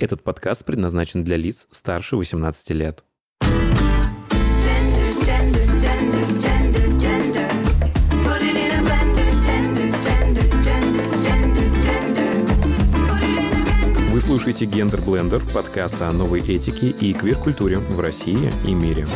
Этот подкаст предназначен для лиц старше 18 лет. Gender, gender, gender. Вы слушаете «Гендер Блендер» — подкаст о новой этике и квир-культуре в России и мире.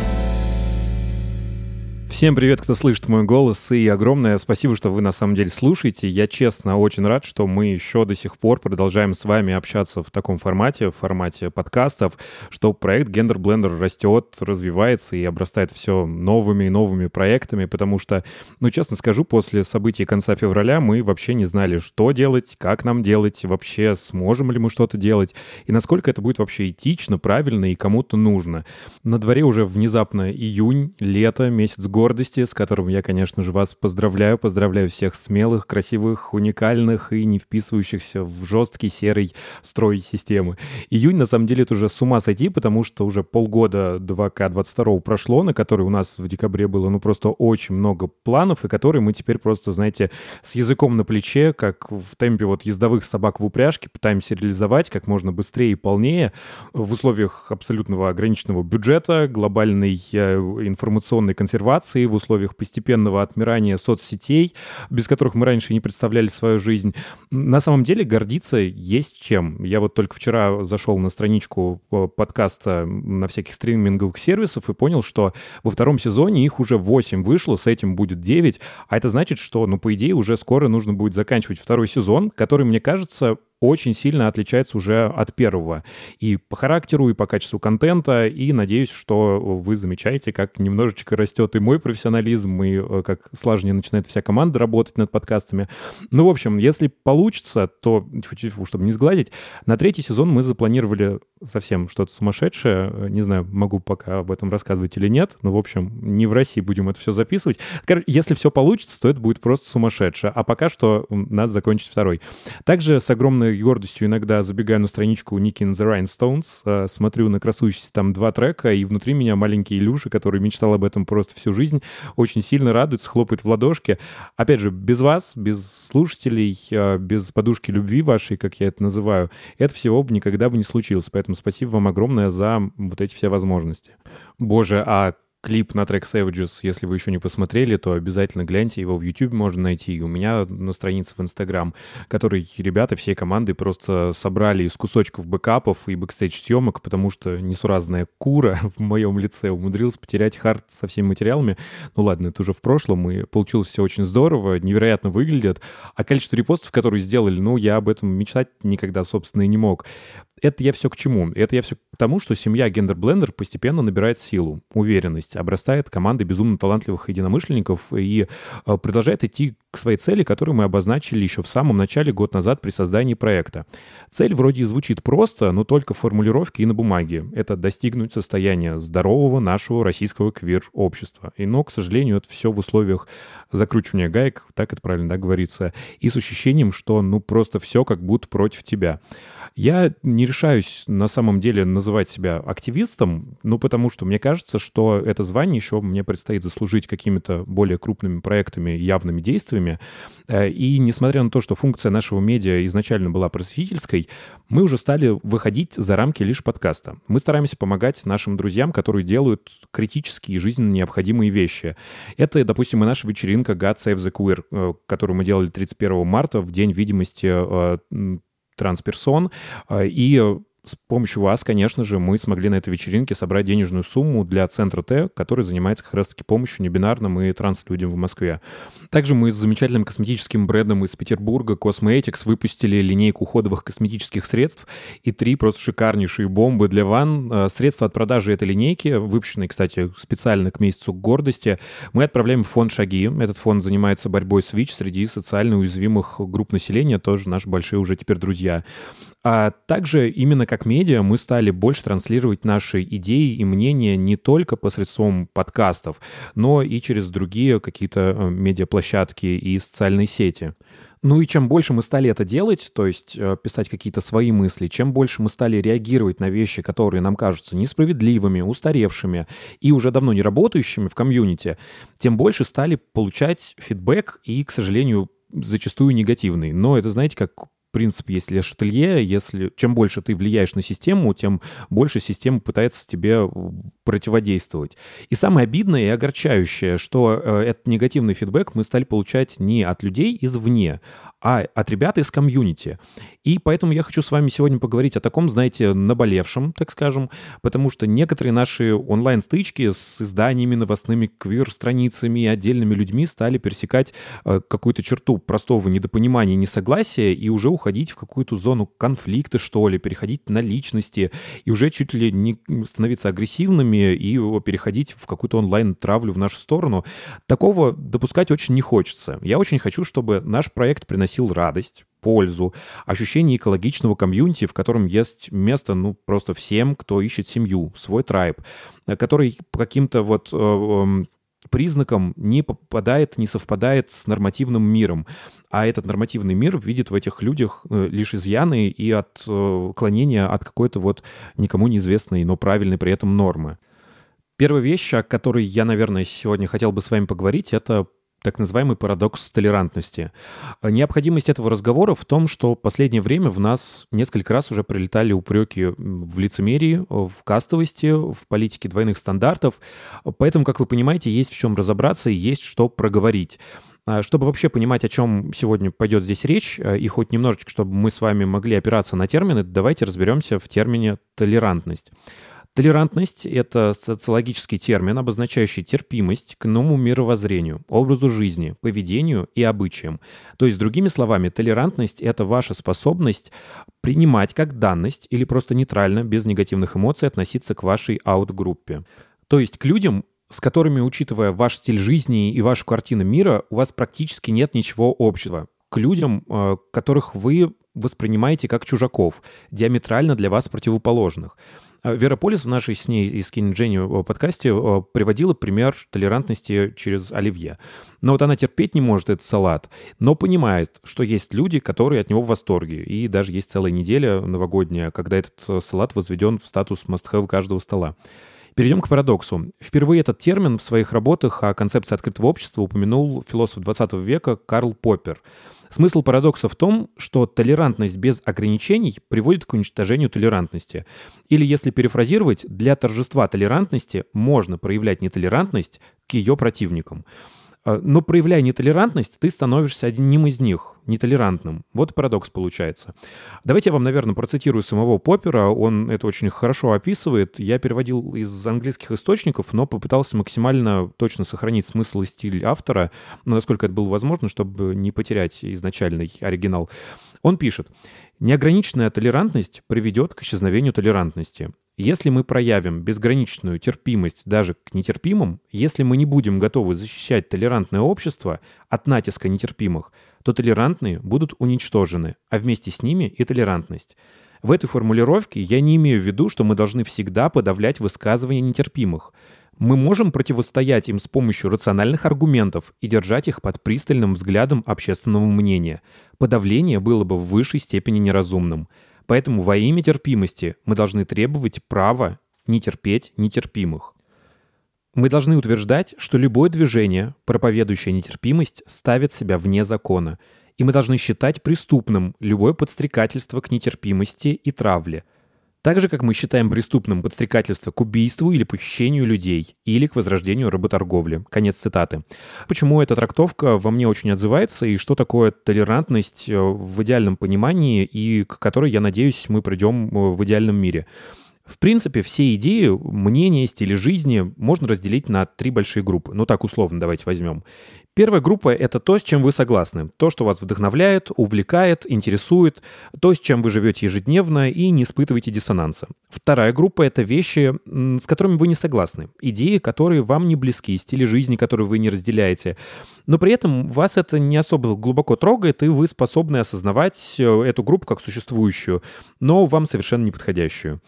Всем привет, кто слышит мой голос, и огромное спасибо, что вы на самом деле слушаете. Я честно очень рад, что мы еще до сих пор продолжаем с вами общаться в таком формате, в формате подкастов, что проект Gender Blender растет, развивается и обрастает все новыми и новыми проектами, потому что, ну, честно скажу, после событий конца февраля мы вообще не знали, что делать, как нам делать, вообще сможем ли мы что-то делать, и насколько это будет вообще этично, правильно и кому-то нужно. На дворе уже внезапно июнь, лето, месяц гордости, с которым я, конечно же, вас поздравляю. Поздравляю всех смелых, красивых, уникальных и не вписывающихся в жесткий серый строй системы. Июнь, на самом деле, это уже с ума сойти, потому что уже полгода 2К22 прошло, на который у нас в декабре было, ну, просто очень много планов, и которые мы теперь просто, знаете, с языком на плече, как в темпе вот ездовых собак в упряжке, пытаемся реализовать как можно быстрее и полнее в условиях абсолютного ограниченного бюджета, глобальной э, информационной консервации, в условиях постепенного отмирания соцсетей, без которых мы раньше не представляли свою жизнь. На самом деле гордиться есть чем. Я вот только вчера зашел на страничку э, подкаста на всяких стриминговых сервисов и понял, что во втором сезоне их уже 8 вышло, с этим будет 9, а это значит, что, ну, по идее, уже скоро нужно будет заканчивать второй сезон, который, мне кажется, очень сильно отличается уже от первого. И по характеру, и по качеству контента. И надеюсь, что вы замечаете, как немножечко растет и мой профессионализм, и э, как слаженнее начинает вся команда работать над подкастами. Ну, в общем, если получится, то, чтобы не сглазить, на третий сезон мы запланировали совсем что-то сумасшедшее. Не знаю, могу пока об этом рассказывать или нет, но, в общем, не в России будем это все записывать. Если все получится, то это будет просто сумасшедшее. А пока что надо закончить второй. Также с огромной гордостью иногда забегаю на страничку Nicky and the Rhinestones, э, смотрю на красующиеся там два трека, и внутри меня маленький Илюша, который мечтал об этом просто всю жизнь, очень сильно радуется, хлопает в ладошки. Опять же, без вас, без слушателей, э, без подушки любви вашей, как я это называю, это всего бы никогда бы не случилось. Поэтому спасибо вам огромное за вот эти все возможности. Боже, а клип на трек Savages, если вы еще не посмотрели, то обязательно гляньте, его в YouTube можно найти, и у меня на странице в Instagram, который ребята всей команды просто собрали из кусочков бэкапов и бэкстейдж-съемок, потому что несуразная кура в моем лице умудрилась потерять хард со всеми материалами. Ну ладно, это уже в прошлом, и получилось все очень здорово, невероятно выглядит. А количество репостов, которые сделали, ну, я об этом мечтать никогда, собственно, и не мог это я все к чему? Это я все к тому, что семья Гендер Блендер постепенно набирает силу, уверенность, обрастает командой безумно талантливых единомышленников и э, продолжает идти к своей цели, которую мы обозначили еще в самом начале, год назад, при создании проекта. Цель вроде и звучит просто, но только в формулировке и на бумаге. Это достигнуть состояния здорового нашего российского квир-общества. И, но, к сожалению, это все в условиях закручивания гаек, так это правильно да, говорится, и с ощущением, что ну просто все как будто против тебя. Я не решаюсь на самом деле называть себя активистом, ну, потому что мне кажется, что это звание еще мне предстоит заслужить какими-то более крупными проектами, явными действиями. Э, И несмотря на то, что функция нашего медиа изначально была просветительской, мы уже стали выходить за рамки лишь подкаста. Мы стараемся помогать нашим друзьям, которые делают критические жизненно необходимые вещи. Это, допустим, и наша вечеринка God Save the Queer, э, которую мы делали 31 марта в день видимости э, трансперсон. И с помощью вас, конечно же, мы смогли на этой вечеринке собрать денежную сумму для Центра Т, который занимается как раз-таки помощью небинарным и транслюдям в Москве. Также мы с замечательным косметическим брендом из Петербурга Cosmetics выпустили линейку уходовых косметических средств и три просто шикарнейшие бомбы для ванн. Э, Средства от продажи этой линейки, выпущенные, кстати, специально к месяцу гордости, мы отправляем в фонд «Шаги». Этот фонд занимается борьбой с ВИЧ среди социально уязвимых групп населения, тоже наши большие уже теперь друзья. А также именно как медиа мы стали больше транслировать наши идеи и мнения не только посредством подкастов, но и через другие какие-то э, медиаплощадки и социальные сети. Ну и чем больше мы стали это делать, то есть э, писать какие-то свои мысли, чем больше мы стали реагировать на вещи, которые нам кажутся несправедливыми, устаревшими и уже давно не работающими в комьюнити, тем больше стали получать фидбэк и, к сожалению, зачастую негативный. Но это, знаете, как принцип есть лишь ателье. Если, чем больше ты влияешь на систему, тем больше система пытается тебе противодействовать. И самое обидное и огорчающее, что э, этот негативный фидбэк мы стали получать не от людей извне, а от ребят из комьюнити. И поэтому я хочу с вами сегодня поговорить о таком, знаете, наболевшем, так скажем, потому что некоторые наши онлайн-стычки с изданиями, новостными квир-страницами и отдельными людьми стали пересекать э, какую-то черту простого недопонимания и несогласия и уже уходить в какую-то зону конфликта, что ли, переходить на личности и уже чуть ли не становиться агрессивными и переходить в какую-то онлайн-травлю в нашу сторону. Такого допускать очень не хочется. Я очень хочу, чтобы наш проект приносил радость, пользу, ощущение экологичного комьюнити, в котором есть место, ну, просто всем, кто ищет семью, свой трайб, э, который по каким-то вот э, эм, признакам не попадает, не совпадает с нормативным миром. А этот нормативный мир видит в этих людях э, лишь изъяны и отклонения от какой-то вот никому неизвестной, но правильной при этом нормы. Первая вещь, о которой я, наверное, сегодня хотел бы с вами поговорить, это так называемый парадокс толерантности. Необходимость этого разговора в том, что в последнее время в нас несколько раз уже прилетали упреки в лицемерии, в кастовости, в политике двойных стандартов. Поэтому, как вы понимаете, есть в чем разобраться и есть что проговорить. А чтобы вообще понимать, о чем сегодня пойдет здесь речь, и хоть немножечко, чтобы мы с вами могли опираться на термины, давайте разберемся в термине «толерантность». Толерантность — это социологический термин, обозначающий терпимость к новому мировоззрению, образу жизни, поведению и обычаям. То есть, другими словами, толерантность — это ваша способность принимать как данность или просто нейтрально, без негативных эмоций относиться к вашей аут-группе. То есть к людям, с которыми, учитывая ваш стиль жизни и вашу картину мира, у вас практически нет ничего общего. К людям, э, которых вы воспринимаете как чужаков, диаметрально для вас противоположных. А Вера Полис в нашей с ней и с Кинь Дженни подкасте приводила пример толерантности через оливье. Но вот она терпеть не может этот салат, но понимает, что есть люди, которые от него в восторге. И даже есть целая неделя новогодняя, когда этот э, салат возведен в статус must-have каждого стола. Перейдем к парадоксу. Впервые этот термин в своих работах о концепции открытого общества упомянул философ 20 века Карл Поппер – Смысл парадокса в том, что толерантность без ограничений приводит к уничтожению толерантности. Или, если перефразировать, для торжества толерантности можно проявлять нетолерантность к ее противникам. А, но проявляя нетолерантность, ты становишься одним из них, нетолерантным. Вот парадокс получается. Давайте я вам, наверное, процитирую самого Поппера. Он это очень хорошо описывает. Я переводил из английских источников, но попытался максимально точно сохранить смысл и стиль автора, насколько это было возможно, чтобы не потерять изначальный оригинал. Он пишет, Неограниченная толерантность приведет к исчезновению толерантности. Если мы проявим безграничную терпимость даже к нетерпимым, если мы не будем готовы защищать толерантное общество от натиска нетерпимых, то толерантные будут уничтожены, а вместе с ними и толерантность. В этой формулировке я не имею в виду, что мы должны всегда подавлять высказывания нетерпимых – мы можем противостоять им с помощью рациональных аргументов и держать их под пристальным взглядом общественного мнения. Подавление было бы в высшей степени неразумным. Поэтому во имя терпимости мы должны требовать права не терпеть нетерпимых. Мы должны утверждать, что любое движение, проповедующее нетерпимость, ставит себя вне закона, и мы должны считать преступным любое подстрекательство к нетерпимости и травле – так же, как мы считаем преступным подстрекательство к убийству или похищению людей, или к возрождению работорговли. Конец цитаты. Почему эта трактовка во мне очень отзывается, и что такое толерантность э, в идеальном понимании, и к которой, я надеюсь, мы придем э, в идеальном мире. В принципе, все идеи, мнения, стили жизни можно разделить на три большие группы. Ну так условно давайте возьмем. Первая группа — это то, с чем вы согласны. То, что вас вдохновляет, увлекает, интересует, то, с чем вы живете ежедневно и не испытываете диссонанса. Вторая группа — это вещи, с которыми вы не согласны. Идеи, которые вам не близки, стили жизни, которые вы не разделяете. Но при этом вас это не особо глубоко трогает, и вы способны осознавать э, эту группу как существующую, но вам совершенно неподходящую.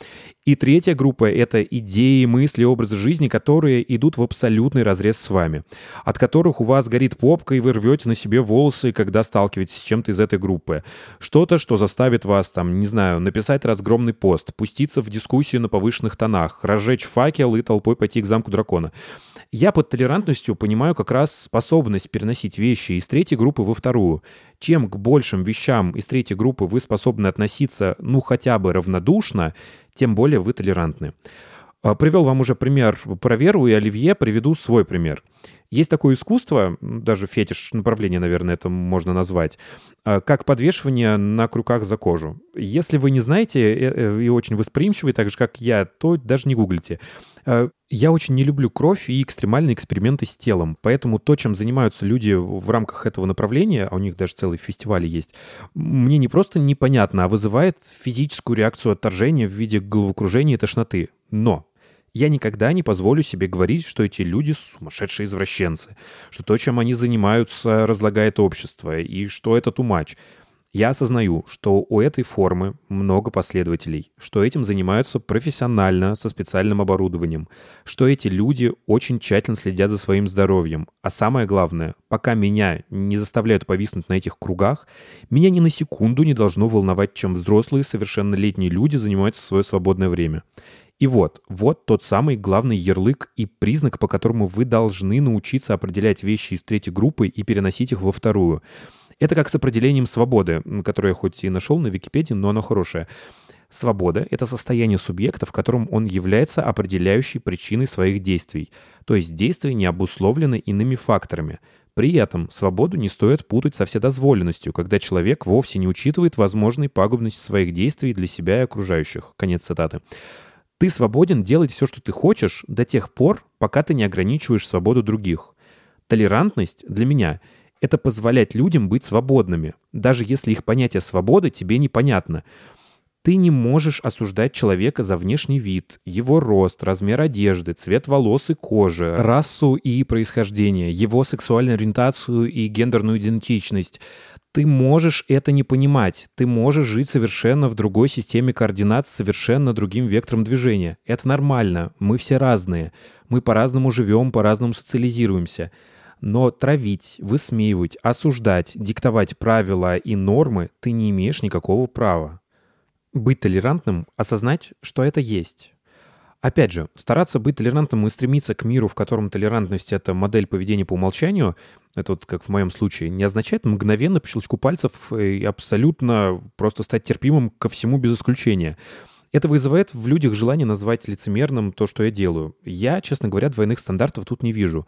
И третья группа — это идеи, мысли, образы жизни, которые идут в абсолютный разрез с вами, от которых у вас горит попка, и вы рвете на себе волосы, когда сталкиваетесь с чем-то из этой группы. Что-то, что заставит вас, там, не знаю, написать разгромный пост, пуститься в дискуссию на повышенных тонах, разжечь факел и толпой пойти к замку дракона. Я под толерантностью понимаю как раз способность переносить вещи из третьей группы во вторую. Чем к большим вещам из третьей группы вы способны относиться, ну, хотя бы равнодушно, тем более вы толерантны. А, Привел вам уже пример про Веру и Оливье, приведу свой пример. Есть такое искусство, даже фетиш направление, наверное, это можно назвать, а, как подвешивание на крюках за кожу. Если вы не знаете э, э, и очень восприимчивый, так же, как я, то даже не гуглите. А, Я очень не люблю кровь и экстремальные эксперименты с телом, поэтому то, чем занимаются люди в рамках этого направления, а у них даже целые фестивали есть, мне не просто непонятно, а вызывает физическую реакцию отторжения в виде головокружения и тошноты. Но я никогда не позволю себе говорить, что эти люди сумасшедшие извращенцы, что то, чем они занимаются, разлагает общество, и что это тумач. Я осознаю, что у этой формы много последователей, что этим занимаются профессионально, со специальным оборудованием, что эти люди очень тщательно следят за своим здоровьем. А самое главное, пока меня не заставляют повиснуть на этих кругах, меня ни на секунду не должно волновать, чем взрослые совершеннолетние люди занимаются в свое свободное время. И вот, вот тот самый главный ярлык и признак, по которому вы должны научиться определять вещи из третьей группы и переносить их во вторую. Это как с определением свободы, которое я хоть и нашел на Википедии, но оно хорошее. Свобода — это состояние субъекта, в котором он является определяющей причиной своих действий. То есть действия не обусловлены иными факторами. При этом свободу не стоит путать со вседозволенностью, когда человек вовсе не учитывает возможной пагубности своих действий для себя и окружающих. Конец цитаты. Ты свободен делать все, что ты хочешь, до тех пор, пока ты не ограничиваешь свободу других. Толерантность для меня — это позволять людям быть свободными, даже если их понятие свободы тебе непонятно. Ты не можешь осуждать человека за внешний вид, его рост, размер одежды, цвет волос и кожи, расу и происхождение, его сексуальную ориентацию и гендерную идентичность. Ты можешь это не понимать. Ты можешь жить совершенно в другой системе координат с совершенно другим вектором движения. Это нормально. Мы все разные. Мы по-разному живем, по-разному социализируемся. Но травить, высмеивать, осуждать, диктовать правила и нормы ты не имеешь никакого права. Быть толерантным — осознать, что это есть. Опять же, стараться быть толерантным и стремиться к миру, в котором толерантность — это модель поведения по умолчанию, это вот как в моем случае, не означает мгновенно по щелчку пальцев и абсолютно просто стать терпимым ко всему без исключения. Это вызывает в людях желание назвать лицемерным то, что я делаю. Я, честно говоря, двойных стандартов тут не вижу.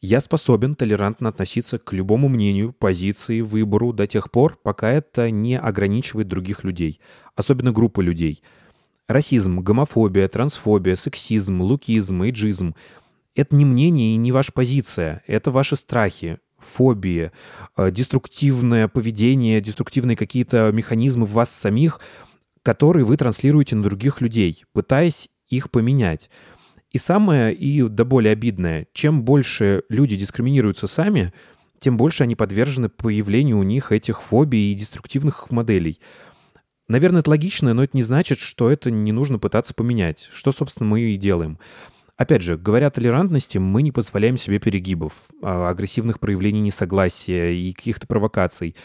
Я способен толерантно относиться к любому мнению, позиции, выбору до тех пор, пока это не ограничивает других людей, особенно группы людей. Расизм, гомофобия, трансфобия, сексизм, лукизм, эйджизм — это не мнение и не ваша позиция, это ваши страхи, фобии, э, деструктивное поведение, деструктивные какие-то механизмы в вас самих, которые вы транслируете на других людей, пытаясь их поменять. И самое, и да более обидное, чем больше люди дискриминируются сами, тем больше они подвержены появлению у них этих фобий и деструктивных моделей. Наверное, это логично, но это не значит, что это не нужно пытаться поменять. Что, собственно, мы и делаем. Опять же, говоря о толерантности, мы не позволяем себе перегибов, а, агрессивных проявлений несогласия и каких-то провокаций.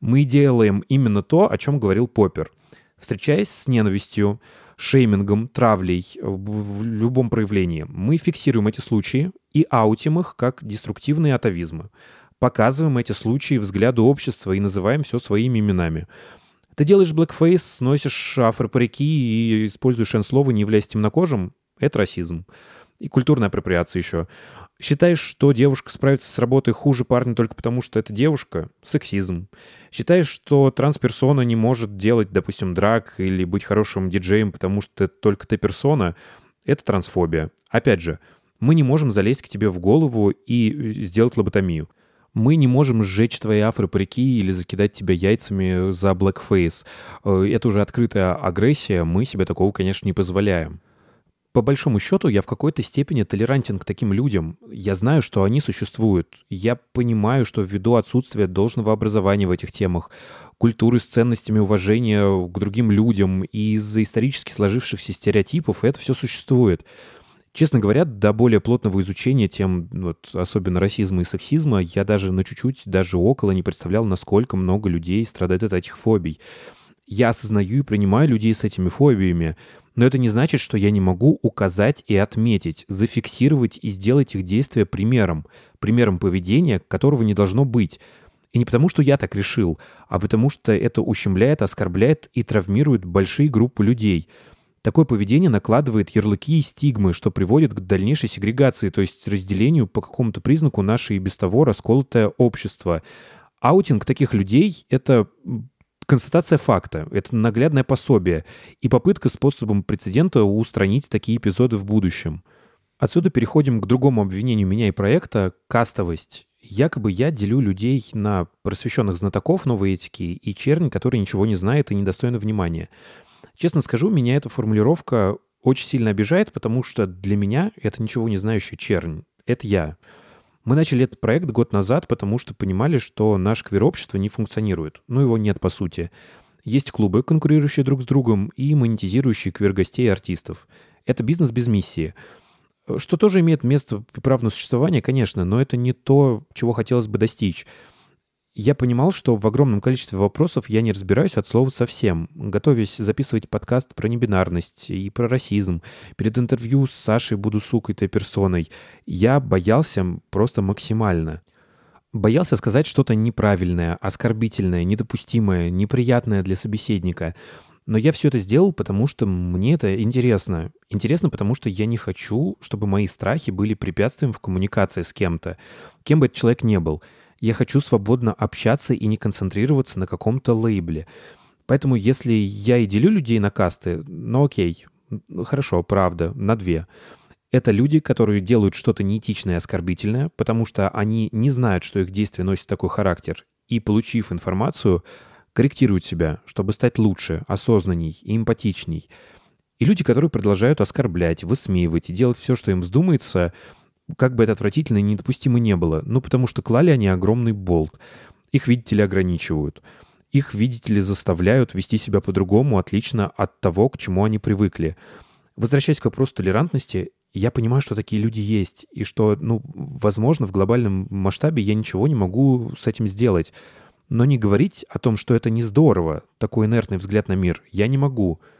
Мы делаем именно то, о чем говорил Поппер. Встречаясь с ненавистью, шеймингом, травлей в любом проявлении, мы фиксируем эти случаи и аутим их как деструктивные атовизмы. Показываем эти случаи взгляду общества и называем все своими именами. Ты делаешь blackface, носишь афропарики и используешь слово, не являясь темнокожим — это расизм. И культурная апроприация еще. Считаешь, что девушка справится с работой хуже парня только потому, что это девушка? Сексизм. Считаешь, что трансперсона не может делать, допустим, драк или быть хорошим диджеем, потому что только ты персона? Это трансфобия. Опять же, мы не можем залезть к тебе в голову и сделать лоботомию. Мы не можем сжечь твои афропарики или закидать тебя яйцами за. Э, Это уже открытая агрессия, мы себе такого, конечно, не позволяем. По большому счету, я в какой-то степени толерантен к таким людям. Я знаю, что они существуют. Я понимаю, что ввиду отсутствия должного образования в этих темах, культуры с ценностями уважения к другим людям и из-за исторически сложившихся стереотипов это все существует. Честно говоря, до более плотного изучения тем, вот, особенно расизма и сексизма, я даже на чуть-чуть, даже около не представлял, насколько много людей страдает от этих фобий. Я осознаю и принимаю людей с этими фобиями, но это не значит, что я не могу указать и отметить, зафиксировать и сделать их действия примером, примером поведения, которого не должно быть. И не потому, что я так решил, а потому что это ущемляет, оскорбляет и травмирует большие группы людей – Такое поведение накладывает ярлыки и стигмы, что приводит к дальнейшей сегрегации, то есть разделению по какому-то признаку наше и без того расколотое общество. Аутинг таких людей — это констатация факта, это наглядное пособие и попытка способом прецедента устранить такие эпизоды в будущем. Отсюда переходим к другому обвинению меня и проекта — кастовость. Якобы я делю людей на просвещенных знатоков новой этики и чернь, который ничего не знает и недостойна внимания — Честно скажу, меня эта формулировка очень сильно обижает, потому что для меня это ничего не знающий чернь. Это я. Мы начали этот проект год назад, потому что понимали, что наше квир-общество не функционирует. Ну, его нет, по сути. Есть клубы, конкурирующие друг с другом, и монетизирующие квир-гостей и артистов. Это бизнес без миссии. Что тоже имеет место право на существование, конечно, но это не то, чего хотелось бы достичь я понимал, что в огромном количестве вопросов я не разбираюсь от слова совсем. Готовясь записывать подкаст про небинарность и про расизм, перед интервью с Сашей буду сукой-то персоной, я боялся просто максимально. Боялся сказать что-то неправильное, оскорбительное, недопустимое, неприятное для собеседника. Но я все это сделал, потому что мне это интересно. Интересно, потому что я не хочу, чтобы мои страхи были препятствием в коммуникации с кем-то, кем бы этот человек не был — я хочу свободно общаться и не концентрироваться на каком-то лейбле. Поэтому если я и делю людей на касты, ну окей, хорошо, правда, на две. Это люди, которые делают что-то неэтичное и оскорбительное, потому что они не знают, что их действие носит такой характер, и, получив информацию, корректируют себя, чтобы стать лучше, осознанней и эмпатичней. И люди, которые продолжают оскорблять, высмеивать и делать все, что им вздумается, как бы это отвратительно и недопустимо не было, ну, потому что клали они огромный болт. Их, видите ли, ограничивают. Их, видите ли, заставляют вести себя по-другому, отлично от того, к чему они привыкли. Возвращаясь к вопросу толерантности, я понимаю, что такие люди есть, и что, ну, возможно, в глобальном масштабе я ничего не могу с этим сделать. Но не говорить о том, что это не здорово, такой инертный взгляд на мир, я не могу —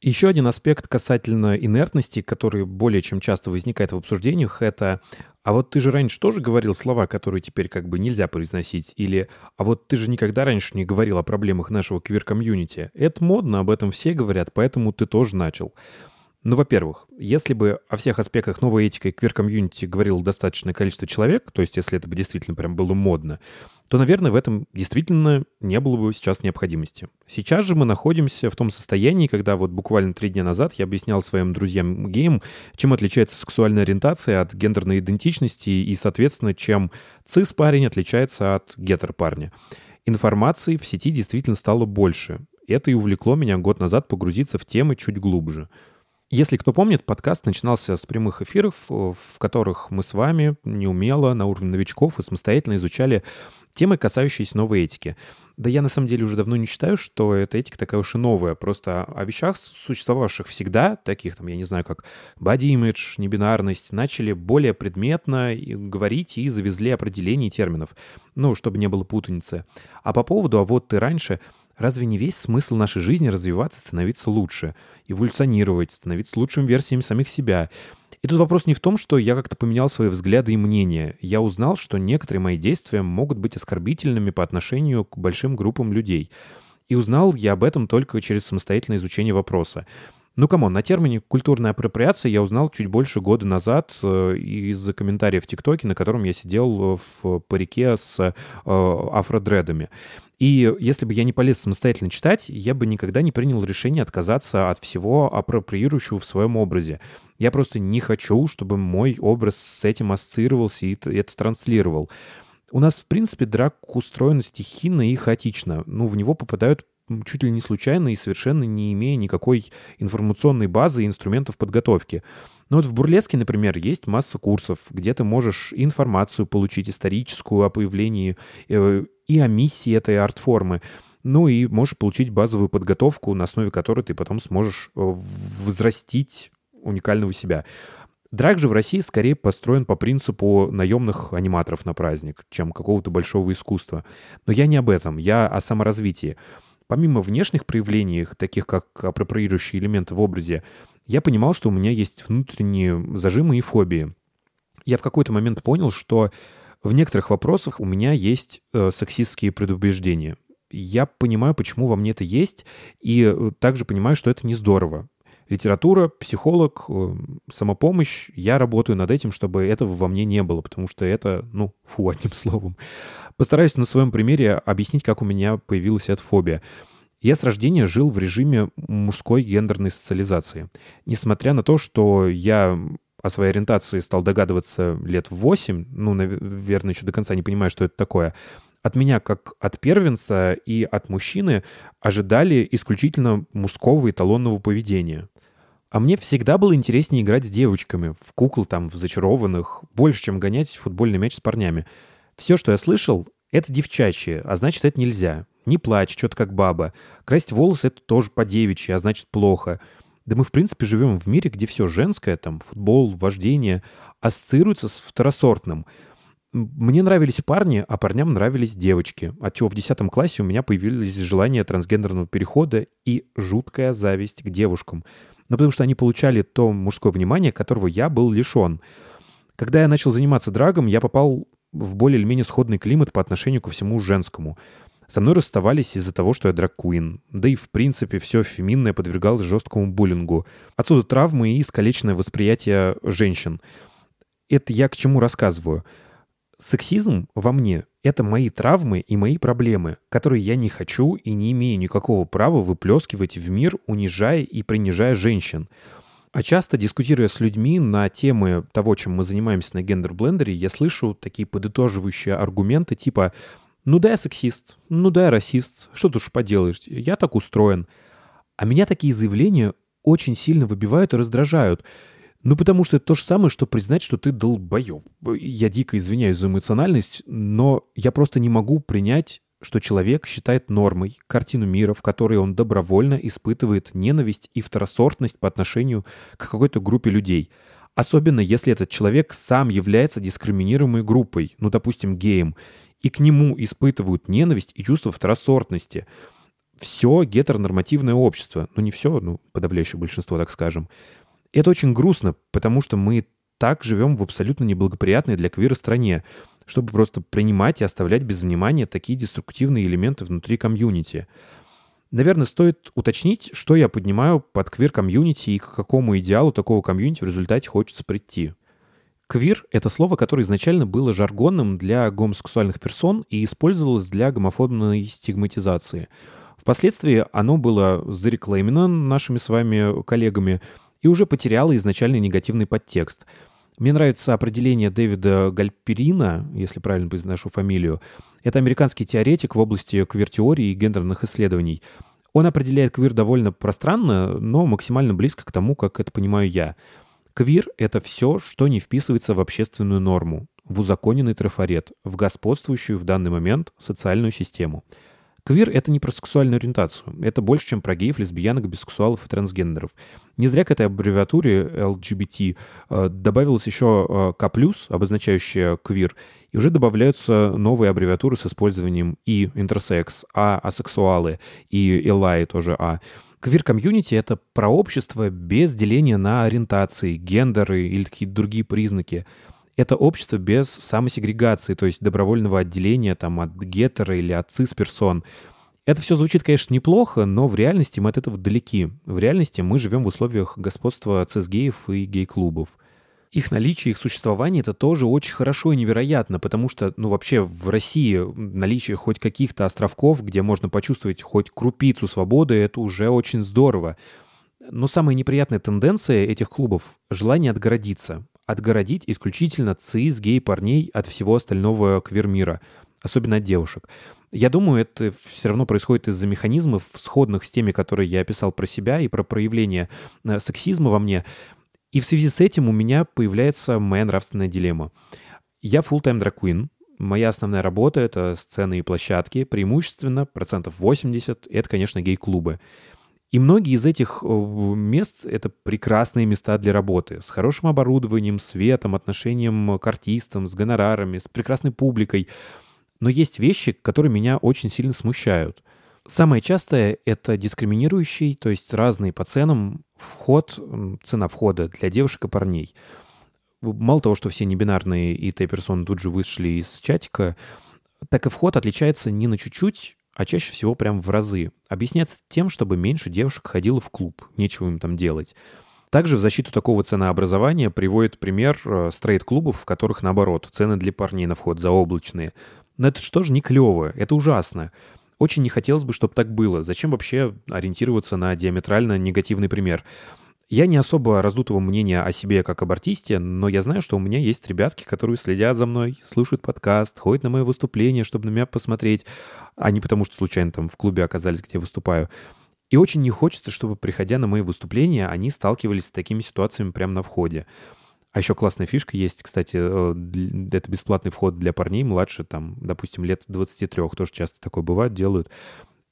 еще один аспект касательно инертности, который более чем часто возникает в обсуждениях, это «а вот ты же раньше тоже говорил слова, которые теперь как бы нельзя произносить» или «а вот ты же никогда раньше не говорил о проблемах нашего квир-комьюнити». Это модно, об этом все говорят, поэтому ты тоже начал. Ну, во-первых, если бы о всех аспектах новой этики квир-комьюнити говорило достаточное количество человек, то есть если это бы действительно прям было модно, то, наверное, в этом действительно не было бы сейчас необходимости. Сейчас же мы находимся в том состоянии, когда вот буквально три дня назад я объяснял своим друзьям геям, чем отличается сексуальная ориентация от гендерной идентичности и, соответственно, чем цис-парень отличается от гетер-парня. Информации в сети действительно стало больше. Это и увлекло меня год назад погрузиться в темы чуть глубже. Если кто помнит, подкаст начинался с прямых эфиров, в которых мы с вами неумело, на уровне новичков и самостоятельно изучали темы, касающиеся новой этики. Да я на самом деле уже давно не считаю, что эта этика такая уж и новая. Просто о вещах, существовавших всегда, таких там, я не знаю, как body image, небинарность, начали более предметно говорить и завезли определение терминов. Ну, чтобы не было путаницы. А по поводу «а вот ты раньше», Разве не весь смысл нашей жизни развиваться, становиться лучше, эволюционировать, становиться лучшими версиями самих себя? И тут вопрос не в том, что я как-то поменял свои взгляды и мнения. Я узнал, что некоторые мои действия могут быть оскорбительными по отношению к большим группам людей. И узнал я об этом только через самостоятельное изучение вопроса. Ну, come on, о термине «культурная апроприация» я узнал чуть больше года назад э, из комментариев в ТикТоке, на котором я сидел в парике с э, афродредами. И если бы я не полез самостоятельно читать, я бы никогда не принял решение отказаться от всего апроприирующего в своем образе. Я просто не хочу, чтобы мой образ с этим ассоциировался и это транслировал. У нас, в принципе, драг устроен стихийно и хаотично. Ну, в него попадают чуть ли не случайно и совершенно не имея никакой информационной базы и инструментов подготовки. Ну вот в Бурлеске, например, есть масса курсов, где ты можешь информацию получить историческую о появлении э, и о миссии этой арт-формы. Ну и можешь получить базовую подготовку, на основе которой ты потом сможешь э, возрастить уникального себя. Драг же в России скорее построен по принципу наемных аниматоров на праздник, чем какого-то большого искусства. Но я не об этом, я о саморазвитии. Помимо внешних проявлений, таких как апроприирующие элементы в образе, я понимал, что у меня есть внутренние зажимы и фобии. Я в какой-то момент понял, что в некоторых вопросах у меня есть э, сексистские предубеждения. Я понимаю, почему во мне это есть, и э, также понимаю, что это не здорово. Литература, психолог, э, самопомощь. Я работаю над этим, чтобы этого во мне не было, потому что это, ну, фу, одним словом. Постараюсь на своем примере объяснить, как у меня появилась эта фобия. Я с рождения жил в режиме мужской гендерной социализации. Несмотря на то, что я о своей ориентации стал догадываться лет в 8, ну, наверное, еще до конца не понимаю, что это такое, от меня, как от первенца и от мужчины, ожидали исключительно мужского эталонного поведения. А мне всегда было интереснее играть с девочками, в кукол там, в зачарованных, больше, чем гонять футбольный мяч с парнями. Все, что я слышал, это девчачье, а значит, это нельзя. Не плачь, что-то как баба. Красить волосы — это тоже по девичьи, а значит, плохо. Да мы, в принципе, живем в мире, где все женское, там, футбол, вождение, ассоциируется с второсортным. Мне нравились парни, а парням нравились девочки, отчего в 10 классе у меня появились желания трансгендерного перехода и жуткая зависть к девушкам. Ну, потому что они получали то мужское внимание, которого я был лишен. Когда я начал заниматься драгом, я попал в более или менее сходный климат по отношению ко всему женскому — со мной расставались из-за того, что я драг-куин. Да и, в принципе, все феминное подвергалось жесткому буллингу. Отсюда травмы и искалеченное восприятие женщин. Это я к чему рассказываю? Сексизм во мне — это мои травмы и мои проблемы, которые я не хочу и не имею никакого права выплескивать в мир, унижая и принижая женщин. А часто, дискутируя с людьми на темы того, чем мы занимаемся на гендер-блендере, я слышу такие подытоживающие аргументы типа ну да, я сексист, ну да, я расист, что тут уж поделаешь, я так устроен. А меня такие заявления очень сильно выбивают и раздражают. Ну, потому что это то же самое, что признать, что ты долбоеб. Я дико извиняюсь за эмоциональность, но я просто не могу принять, что человек считает нормой картину мира, в которой он добровольно испытывает ненависть и второсортность по отношению к какой-то группе людей. Особенно если этот человек сам является дискриминируемой группой, ну, допустим, геем, и к нему испытывают ненависть и чувство второсортности. Все гетеронормативное общество, ну не все, ну подавляющее большинство, так скажем. Это очень грустно, потому что мы так живем в абсолютно неблагоприятной для квира стране, чтобы просто принимать и оставлять без внимания такие деструктивные элементы внутри комьюнити. Наверное, стоит уточнить, что я поднимаю под квир-комьюнити и к какому идеалу такого комьюнити в результате хочется прийти. Квир — это слово, которое изначально было жаргонным для гомосексуальных персон и использовалось для гомофобной стигматизации. Впоследствии оно было зареклеймено нашими с вами коллегами и уже потеряло изначальный негативный подтекст. Мне нравится определение Дэвида Гальперина, если правильно произношу фамилию. Это американский теоретик в области квир-теории и гендерных исследований. Он определяет квир довольно пространно, но максимально близко к тому, как это понимаю я — Квир — это все, что не вписывается в общественную норму, в узаконенный трафарет, в господствующую в данный момент социальную систему. Квир — это не про сексуальную ориентацию. Это больше, чем про геев, лесбиянок, бисексуалов и трансгендеров. Не зря к этой аббревиатуре LGBT э, добавилось еще э, К+, обозначающая квир, и уже добавляются новые аббревиатуры с использованием и интерсекс, а асексуалы, и элай тоже а. Квир-комьюнити — это про общество без деления на ориентации, гендеры или какие-то другие признаки. Это общество без самосегрегации, то есть добровольного отделения там, от гетера или от цис-персон. Это все звучит, конечно, неплохо, но в реальности мы от этого далеки. В реальности мы живем в условиях господства цис-геев и гей-клубов их наличие, их существование, это тоже очень хорошо и невероятно, потому что, ну, вообще в России наличие хоть каких-то островков, где можно почувствовать хоть крупицу свободы, это уже очень здорово. Но самая неприятная тенденция этих клубов — желание отгородиться. Отгородить исключительно цис, гей-парней от всего остального квир-мира, особенно от девушек. Я думаю, это все равно происходит из-за механизмов, сходных с теми, которые я описал про себя и про проявление э, сексизма во мне. И в связи с этим у меня появляется моя нравственная дилемма. Я full-time queen, Моя основная работа — это сцены и площадки, преимущественно процентов 80 — это, конечно, гей-клубы. И многие из этих э, мест — это прекрасные места для работы, с хорошим оборудованием, светом, отношением к артистам, с гонорарами, с прекрасной публикой. Но есть вещи, которые меня очень сильно смущают. Самое частое — это дискриминирующий, то есть разный по ценам вход, цена входа для девушек и парней. Мало того, что все небинарные и Т-персоны тут же вышли из чатика, так и вход отличается не на чуть-чуть, а чаще всего прям в разы. Объясняется тем, чтобы меньше девушек ходило в клуб, нечего им там делать. Также в защиту такого ценообразования приводит пример э, стрейт-клубов, в которых, наоборот, цены для парней на вход заоблачные. Но это что же не клево, это ужасно. Очень не хотелось бы, чтобы так было. Зачем вообще ориентироваться на диаметрально негативный пример? Я не особо раздутого мнения о себе как об артисте, но я знаю, что у меня есть ребятки, которые следят за мной, слушают подкаст, ходят на мои выступления, чтобы на меня посмотреть, а не потому, что случайно там в клубе оказались, где я выступаю. И очень не хочется, чтобы, приходя на мои выступления, они сталкивались с такими ситуациями прямо на входе. А еще классная фишка есть, кстати, э, это бесплатный вход для парней младше, там, допустим, лет 23, тоже часто такое бывает, делают.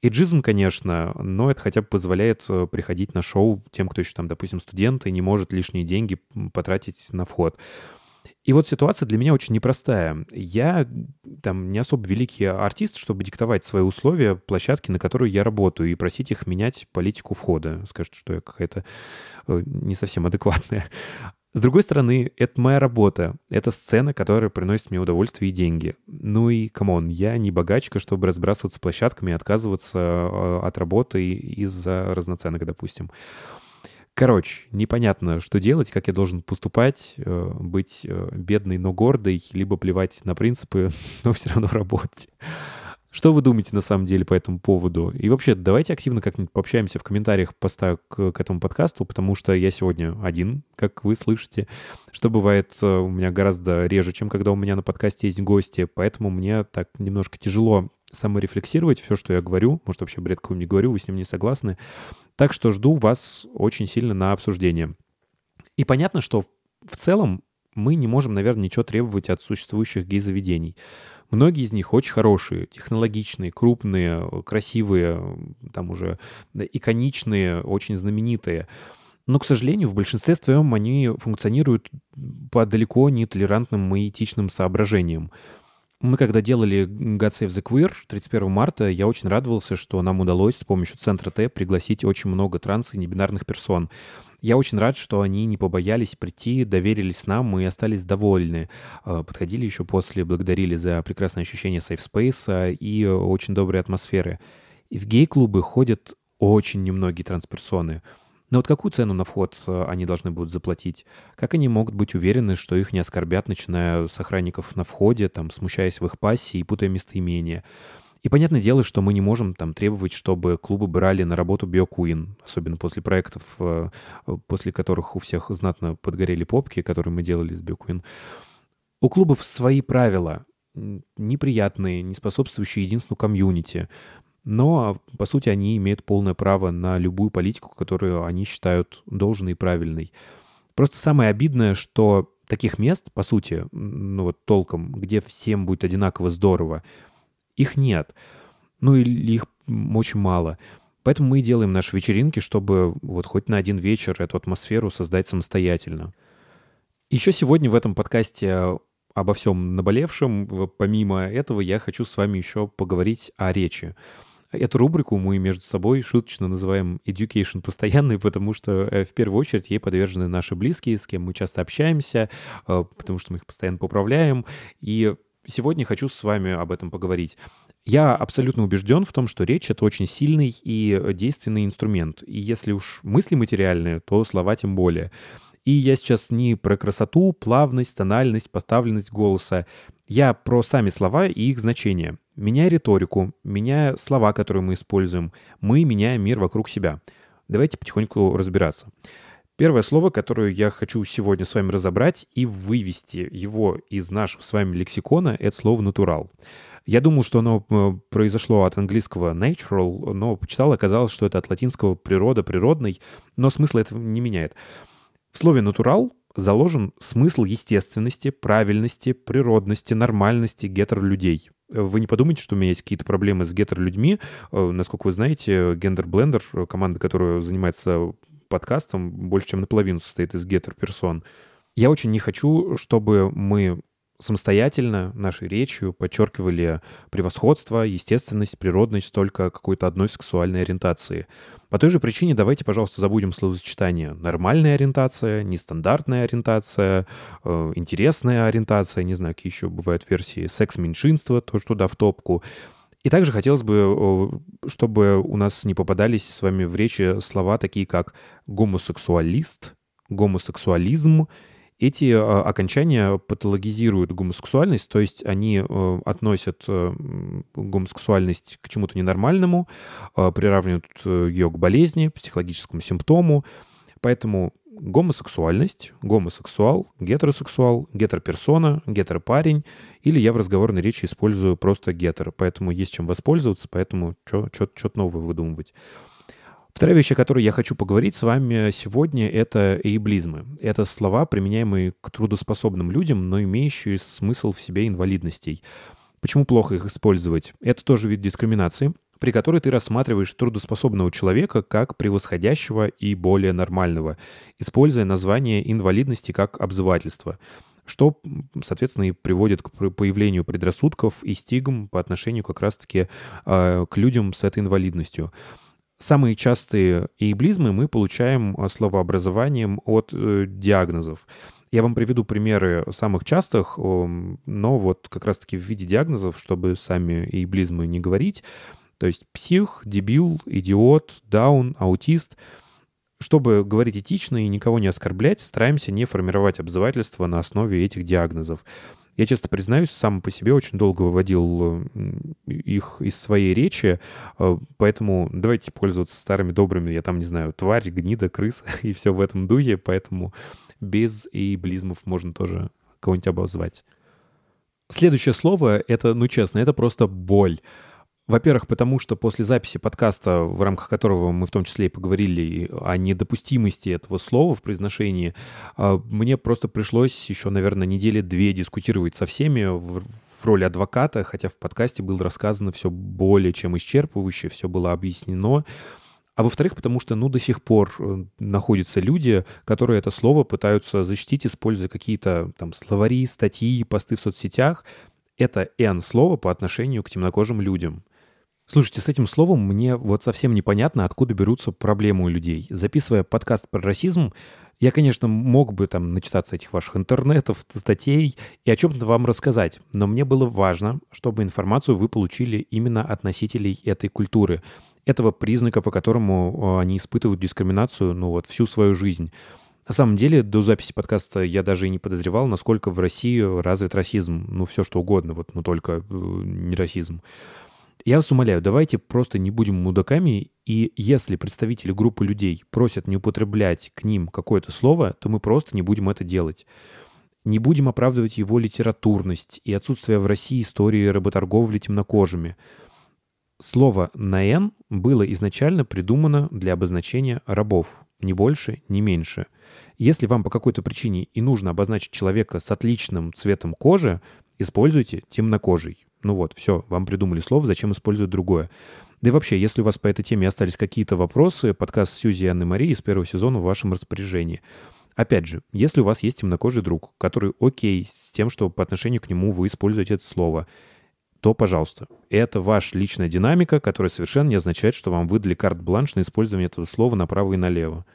Иджизм, конечно, но это хотя бы позволяет э, приходить на шоу тем, кто еще там, допустим, студент и не может лишние деньги потратить на вход. И вот ситуация для меня очень непростая. Я там не особо великий артист, чтобы диктовать свои условия площадки, на которой я работаю, и просить их менять политику входа. Скажут, что я какая-то э, не совсем адекватная. С другой стороны, это моя работа. Это сцена, которая приносит мне удовольствие и деньги. Ну и, come on, я не богачка, чтобы разбрасываться площадками и отказываться э, от работы из-за разноценок, допустим. Короче, непонятно, что делать, как я должен поступать, э, быть э, бедной, но гордой, либо плевать на принципы, но все равно работать. Что вы думаете на самом деле по этому поводу? И вообще, давайте активно как-нибудь пообщаемся в комментариях поста к, к этому подкасту, потому что я сегодня один, как вы слышите, что бывает э, у меня гораздо реже, чем когда у меня на подкасте есть гости, поэтому мне так немножко тяжело саморефлексировать все, что я говорю. Может, вообще бред какой-нибудь говорю, вы с ним не согласны. Так что жду вас очень сильно на обсуждение. И понятно, что в целом мы не можем, наверное, ничего требовать от существующих гей-заведений. Многие из них очень хорошие, технологичные, крупные, красивые, там уже иконичные, очень знаменитые. Но, к сожалению, в большинстве своем они функционируют по далеко не толерантным и этичным соображениям. Мы когда делали God Save the Queer 31 марта, я очень радовался, что нам удалось с помощью Центра Т пригласить очень много транс и небинарных персон. Я очень рад, что они не побоялись прийти, доверились нам и остались довольны. Э, Подходили еще после, благодарили за прекрасное ощущение safe space и очень доброй атмосферы. И в гей-клубы ходят очень немногие трансперсоны. Но вот какую цену на вход э, они должны будут заплатить? Как они могут быть уверены, что их не оскорбят, начиная с охранников на входе, там, смущаясь в их пассе и путая местоимения? И понятное дело, что мы не можем там требовать, чтобы клубы брали на работу биокуин, особенно после проектов, э, после которых у всех знатно подгорели попки, которые мы делали с биокуин. У клубов свои правила, неприятные, не способствующие единству комьюнити. Но, по сути, они имеют полное право на любую политику, которую они считают должной и правильной. Просто самое обидное, что таких мест, по сути, ну вот толком, где всем будет одинаково здорово, их нет. Ну или их очень мало. Поэтому мы и делаем наши вечеринки, чтобы вот хоть на один вечер эту атмосферу создать самостоятельно. Еще сегодня в этом подкасте обо всем наболевшем, помимо этого, я хочу с вами еще поговорить о речи. Эту рубрику мы между собой шуточно называем education постоянной, потому что э, в первую очередь ей подвержены наши близкие, с кем мы часто общаемся, э, потому что мы их постоянно поправляем. И сегодня хочу с вами об этом поговорить. Я абсолютно убежден в том, что речь — это очень сильный и действенный инструмент. И если уж мысли материальные, то слова тем более. И я сейчас не про красоту, плавность, тональность, поставленность голоса. Я про сами слова и их значение. Меняя риторику, меняя слова, которые мы используем, мы меняем мир вокруг себя. Давайте потихоньку разбираться. Первое слово, которое я хочу сегодня с вами разобрать и вывести его из нашего с вами лексикона, это слово «натурал». Я думал, что оно э, произошло от английского natural, но почитал, оказалось, что это от латинского природа, природный, но смысл этого не меняет. В слове «натурал» заложен смысл естественности, правильности, природности, нормальности гетеролюдей. Вы не подумайте, что у меня есть какие-то проблемы с гетер-людьми. Э, Насколько вы знаете, Гендер Блендер, э, команда, которая занимается подкастом, больше чем наполовину состоит из гетер-персон. Я очень не хочу, чтобы мы самостоятельно нашей речью подчеркивали превосходство, естественность, природность только какой-то одной сексуальной ориентации. По той же причине давайте, пожалуйста, забудем словосочетание «нормальная ориентация», «нестандартная ориентация», э, «интересная ориентация», не знаю, какие еще бывают версии, «секс-меньшинство», тоже туда в топку. И также хотелось бы, чтобы у нас не попадались с вами в речи слова такие, как «гомосексуалист», «гомосексуализм», эти э, окончания патологизируют гомосексуальность, то есть они э, относят э, гомосексуальность к чему-то ненормальному, э, приравнивают э, ее к болезни, психологическому симптому. Поэтому гомосексуальность, гомосексуал, гетеросексуал, гетероперсона, гетеропарень, или я в разговорной речи использую просто гетер. Поэтому есть чем воспользоваться, поэтому что-то новое выдумывать. Вторая вещь, о которой я хочу поговорить с вами сегодня, это эйблизмы. Это слова, применяемые к трудоспособным людям, но имеющие смысл в себе инвалидностей. Почему плохо их использовать? Это тоже вид дискриминации, при которой ты рассматриваешь трудоспособного человека как превосходящего и более нормального, используя название инвалидности как обзывательство что, соответственно, и приводит к появлению предрассудков и стигм по отношению как раз-таки э, к людям с этой инвалидностью. Самые частые эйблизмы мы получаем э, словообразованием от э, диагнозов. Я вам приведу примеры самых частых, но вот как раз-таки в виде диагнозов, чтобы сами эйблизмы не говорить. То есть псих, дебил, идиот, даун, аутист. Чтобы говорить этично и никого не оскорблять, стараемся не формировать обзывательства на основе этих диагнозов. Я честно признаюсь, сам по себе очень долго выводил м, их из своей речи, э, поэтому давайте пользоваться старыми добрыми, я там не знаю, тварь, гнида, крыс и все в этом духе, поэтому без эйблизмов можно тоже кого-нибудь обозвать. Следующее слово — это, ну честно, это просто боль. Во-первых, потому что после записи подкаста, в рамках которого мы в том числе и поговорили о недопустимости этого слова в произношении, а, мне просто пришлось еще, наверное, недели две дискутировать со всеми в роли адвоката, хотя в подкасте было рассказано все более чем исчерпывающе, все было объяснено. А во-вторых, потому что, ну, до сих пор э, находятся люди, которые это слово пытаются защитить, используя какие-то там словари, статьи, посты в соцсетях. Это «н» слово по отношению к темнокожим людям. Слушайте, с этим словом мне вот совсем непонятно, откуда берутся проблемы у людей. Записывая подкаст про расизм, я, конечно, мог бы там начитаться этих ваших интернетов, статей и о чем-то вам рассказать, но мне было важно, чтобы информацию вы получили именно от носителей этой культуры, этого признака, по которому э, они испытывают дискриминацию, ну вот, всю свою жизнь. На самом деле, до записи подкаста я даже и не подозревал, насколько в России развит расизм. Ну, все что угодно, вот, но только э, не расизм. Я вас умоляю, давайте просто не будем мудаками, и если представители группы людей просят не употреблять к ним какое-то слово, то мы просто не будем это делать. Не будем оправдывать его литературность и отсутствие в России истории работорговли темнокожими. Слово «наэн» было изначально придумано для обозначения рабов, ни больше, ни меньше. Если вам по какой-то причине и нужно обозначить человека с отличным цветом кожи, используйте темнокожий. Ну вот, все, вам придумали слово, зачем использовать другое. Да и вообще, если у вас по этой теме остались какие-то вопросы, подкаст Сьюзи и Анны Марии из первого сезона в вашем распоряжении. Опять же, если у вас есть темнокожий друг, который окей с тем, что по отношению к нему вы используете это слово, то, пожалуйста, это ваша личная динамика, которая совершенно не означает, что вам выдали карт-бланш на использование этого слова направо и налево.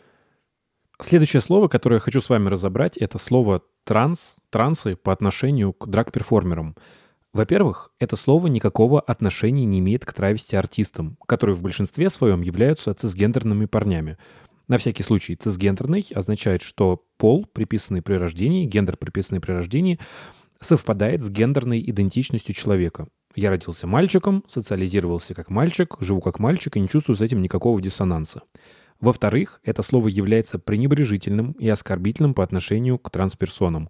Следующее слово, которое я хочу с вами разобрать, это слово «транс», «трансы» по отношению к драг-перформерам. Во-первых, это слово никакого отношения не имеет к травести-артистам, которые в большинстве своем являются цисгендерными парнями. На всякий случай, цисгендерный означает, что пол, приписанный при рождении, гендер, приписанный при рождении, совпадает с гендерной идентичностью человека. Я родился мальчиком, социализировался как мальчик, живу как мальчик и не чувствую с этим никакого диссонанса. Во-вторых, это слово является пренебрежительным и оскорбительным по отношению к трансперсонам.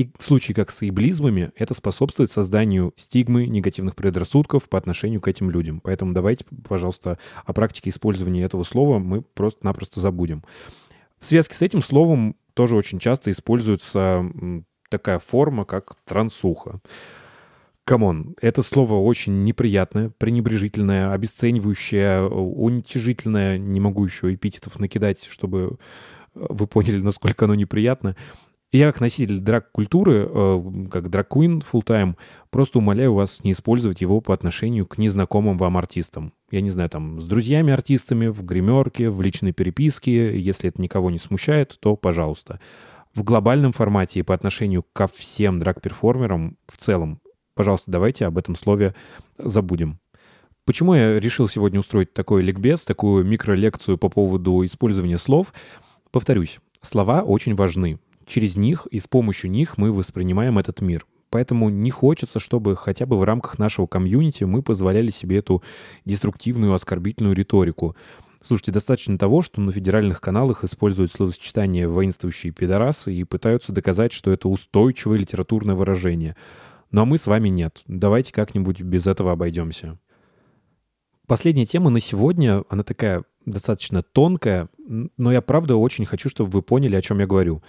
И в случае как с эйблизмами, это способствует созданию стигмы, негативных предрассудков по отношению к этим людям. Поэтому давайте, пожалуйста, о практике использования этого слова мы просто-напросто забудем. В связке с этим словом тоже очень часто используется такая форма, как трансуха. Come on, это слово очень неприятное, пренебрежительное, обесценивающее, уничижительное. Не могу еще эпитетов накидать, чтобы вы поняли, насколько оно неприятно. Я, как носитель драг-культуры, э, как драг-квин full-time, просто умоляю вас не использовать его по отношению к незнакомым вам артистам. Я не знаю, там, с друзьями-артистами, в гримерке, в личной переписке. Если это никого не смущает, то пожалуйста. В глобальном формате и по отношению ко всем драг-перформерам в целом, пожалуйста, давайте об этом слове забудем. Почему я решил сегодня устроить такой ликбез, такую микролекцию по поводу использования слов? Повторюсь, слова очень важны через них и с помощью них мы воспринимаем этот мир. Поэтому не хочется, чтобы хотя бы в рамках нашего комьюнити мы позволяли себе эту деструктивную, оскорбительную риторику. Слушайте, достаточно того, что на федеральных каналах используют словосочетание «воинствующие пидорасы» и пытаются доказать, что это устойчивое литературное выражение. Но мы с вами нет. Давайте как-нибудь без этого обойдемся. Последняя тема на сегодня, она такая достаточно тонкая, но я правда очень хочу, чтобы вы поняли, о чем я говорю.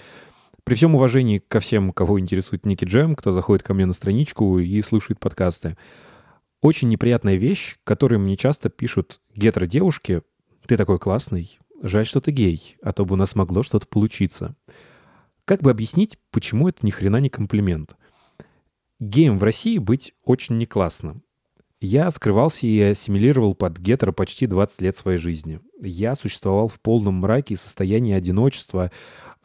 При всем уважении ко всем, кого интересует Ники Джем, кто заходит ко мне на страничку и слушает подкасты, очень неприятная вещь, которую мне часто пишут гетеро-девушки. Ты такой классный, жаль, что ты гей, а то бы у нас могло что-то получиться. Как бы объяснить, почему это ни хрена не комплимент? Геем в России быть очень не классно. Я скрывался и ассимилировал под гетеро почти 20 лет своей жизни. Я существовал в полном мраке и состоянии одиночества,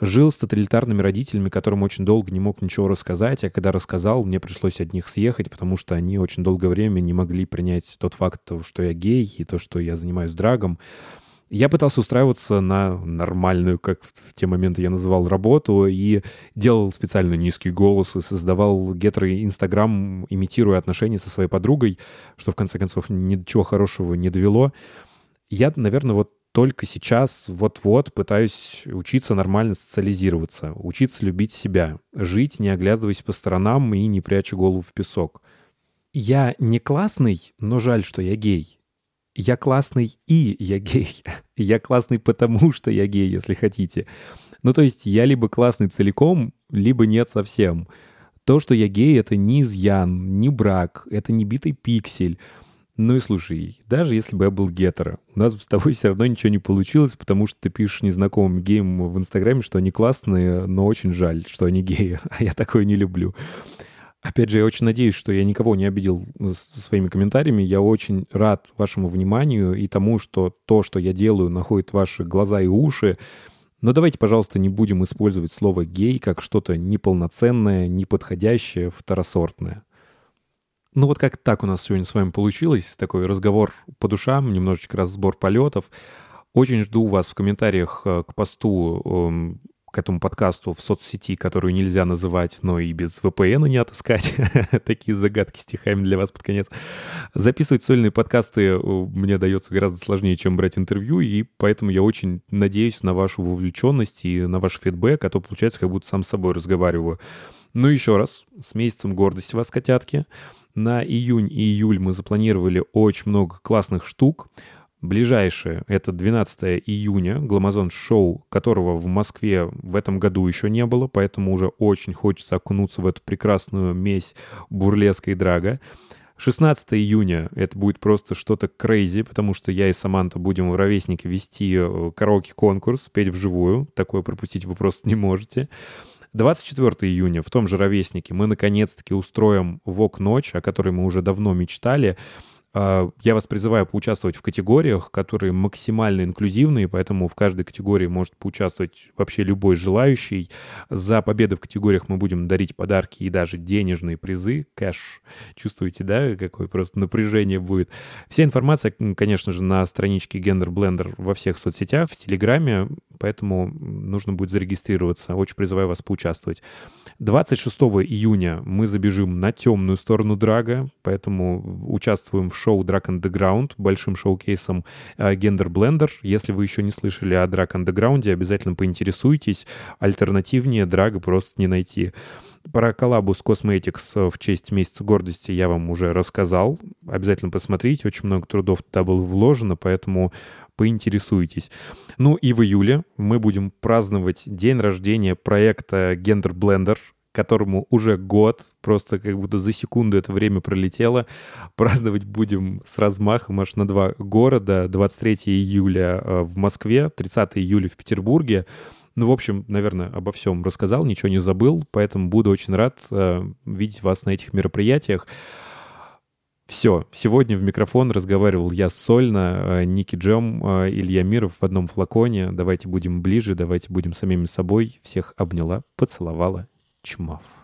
жил с тоталитарными родителями, которым очень долго не мог ничего рассказать, а когда рассказал, мне пришлось от них съехать, потому что они очень долгое время не могли принять тот факт, что я гей и то, что я занимаюсь драгом. Я пытался устраиваться на нормальную, как в те моменты я называл, работу, и делал специально низкий голос, и создавал гетеры Инстаграм, имитируя отношения со своей подругой, что в конце концов ничего хорошего не довело. Я, наверное, вот только сейчас, вот-вот пытаюсь учиться нормально социализироваться, учиться любить себя, жить, не оглядываясь по сторонам и не пряча голову в песок. Я не классный, но жаль, что я гей. Я классный и я гей. Я классный потому, что я гей, если хотите. Ну, то есть я либо классный целиком, либо нет совсем. То, что я гей, это не изъян, не брак, это не битый пиксель. Ну и слушай, даже если бы я был гетеро, у нас с тобой все равно ничего не получилось, потому что ты пишешь незнакомым геям в Инстаграме, что они классные, но очень жаль, что они геи, а я такое не люблю. Опять же, я очень надеюсь, что я никого не обидел со своими комментариями. Я очень рад вашему вниманию и тому, что то, что я делаю, находит ваши глаза и уши. Но давайте, пожалуйста, не будем использовать слово «гей» как что-то неполноценное, неподходящее, второсортное. Ну вот как так у нас сегодня с вами получилось. Такой разговор по душам, немножечко разбор полетов. Очень жду вас в комментариях э, к посту эм, к этому подкасту в соцсети, которую нельзя называть, но и без VPN не отыскать. Такие загадки стихами для вас под конец. Записывать сольные подкасты э, мне дается гораздо сложнее, чем брать интервью, и поэтому я очень надеюсь на вашу вовлеченность и на ваш фидбэк, а то получается, как будто сам с собой разговариваю. Ну еще раз, с месяцем гордости вас, котятки. На июнь и июль мы запланировали очень много классных штук. Ближайшее — это 12 июня, Гламазон шоу, которого в Москве в этом году еще не было, поэтому уже очень хочется окунуться в эту прекрасную месть бурлеска и драга. 16 июня это будет просто что-то крейзи, потому что я и Саманта будем в «Ровеснике» вести э, караоке-конкурс, петь вживую. Такое пропустить вы просто не можете. 24 июня в том же «Ровеснике» мы наконец-таки устроим ВОК-ночь, о которой мы уже давно мечтали. А, я вас призываю поучаствовать в категориях, которые максимально инклюзивные, поэтому в каждой категории может поучаствовать вообще любой желающий. За победы в категориях мы будем дарить подарки и даже денежные призы, кэш. Чувствуете, да, какое просто напряжение будет? Вся информация, конечно же, на страничке Gender Blender во всех соцсетях, в Телеграме, поэтому нужно будет зарегистрироваться. Очень призываю вас поучаствовать. 26 июня мы забежим на темную сторону драга, поэтому участвуем в шоу Drag Underground, большим шоу-кейсом Gender Blender. Если вы еще не слышали о Drag Underground, обязательно поинтересуйтесь. Альтернативнее драга просто не найти. Про коллабу с Cosmetics в честь Месяца гордости я вам уже рассказал. Обязательно посмотрите, очень много трудов туда было вложено, поэтому поинтересуйтесь. Ну и в июле мы будем праздновать день рождения проекта Gender Blender, которому уже год, просто как будто за секунду это время пролетело. Праздновать будем с размахом аж на два города. 23 июля э, в Москве, 30 июля в Петербурге. Ну, в общем, наверное, обо всем рассказал, ничего не забыл, поэтому буду очень рад э, видеть вас на этих мероприятиях. Все, сегодня в микрофон разговаривал я сольно, э, Ники Джем, э, Илья Миров в одном флаконе. Давайте будем ближе, давайте будем самими собой. Всех обняла, поцеловала. չմավ